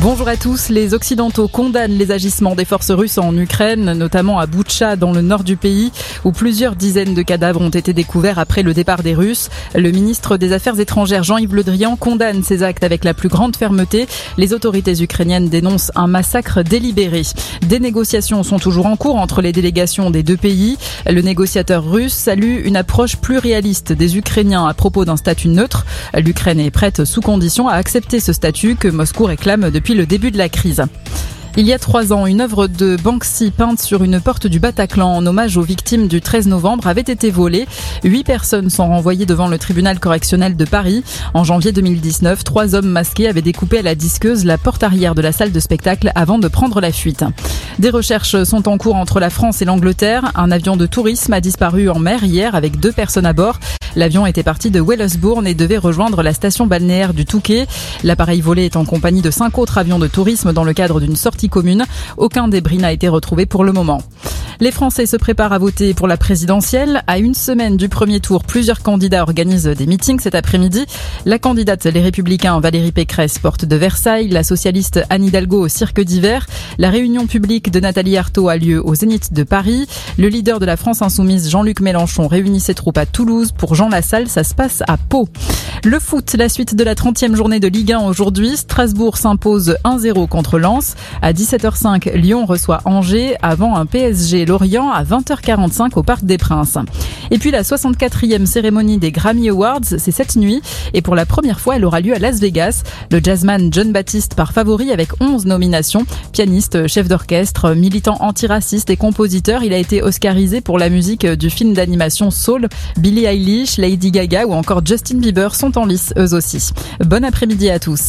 Bonjour à tous. Les Occidentaux condamnent les agissements des forces russes en Ukraine, notamment à Boutcha, dans le nord du pays, où plusieurs dizaines de cadavres ont été découverts après le départ des Russes. Le ministre des Affaires étrangères Jean-Yves Le Drian condamne ces actes avec la plus grande fermeté. Les autorités ukrainiennes dénoncent un massacre délibéré. Des négociations sont toujours en cours entre les délégations des deux pays. Le négociateur russe salue une approche plus réaliste des Ukrainiens à propos d'un statut neutre. L'Ukraine est prête sous condition à accepter ce statut que Moscou réclame depuis le début de la crise. Il y a trois ans, une œuvre de Banksy peinte sur une porte du Bataclan en hommage aux victimes du 13 novembre avait été volée. Huit personnes sont renvoyées devant le tribunal correctionnel de Paris. En janvier 2019, trois hommes masqués avaient découpé à la disqueuse la porte arrière de la salle de spectacle avant de prendre la fuite. Des recherches sont en cours entre la France et l'Angleterre. Un avion de tourisme a disparu en mer hier avec deux personnes à bord. L'avion était parti de Wellesbourne et devait rejoindre la station balnéaire du Touquet. L'appareil volé est en compagnie de cinq autres avions de tourisme dans le cadre d'une sortie Aucun débris n'a été retrouvé pour le moment. Les Français se préparent à voter pour la présidentielle. À une semaine du premier tour, plusieurs candidats organisent des meetings cet après-midi. La candidate Les Républicains Valérie Pécresse porte de Versailles, la socialiste Anne Hidalgo au Cirque d'hiver. La réunion publique de Nathalie Arthaud a lieu au Zénith de Paris. Le leader de la France insoumise Jean-Luc Mélenchon réunit ses troupes à Toulouse. Pour Jean Lassalle, ça se passe à Pau. Le foot, la suite de la 30e journée de Ligue 1 aujourd'hui. Strasbourg s'impose 1-0 contre Lens. À 17h05, Lyon reçoit Angers avant un PSG Lorient à 20h45 au Parc des Princes. Et puis la 64e cérémonie des Grammy Awards, c'est cette nuit. Et pour la première fois, elle aura lieu à Las Vegas. Le jazzman John Baptiste part favori avec 11 nominations. Pianiste, chef d'orchestre, militant antiraciste et compositeur, il a été oscarisé pour la musique du film d'animation Soul. Billie Eilish, Lady Gaga ou encore Justin Bieber sont en lice eux aussi. Bon après-midi à tous.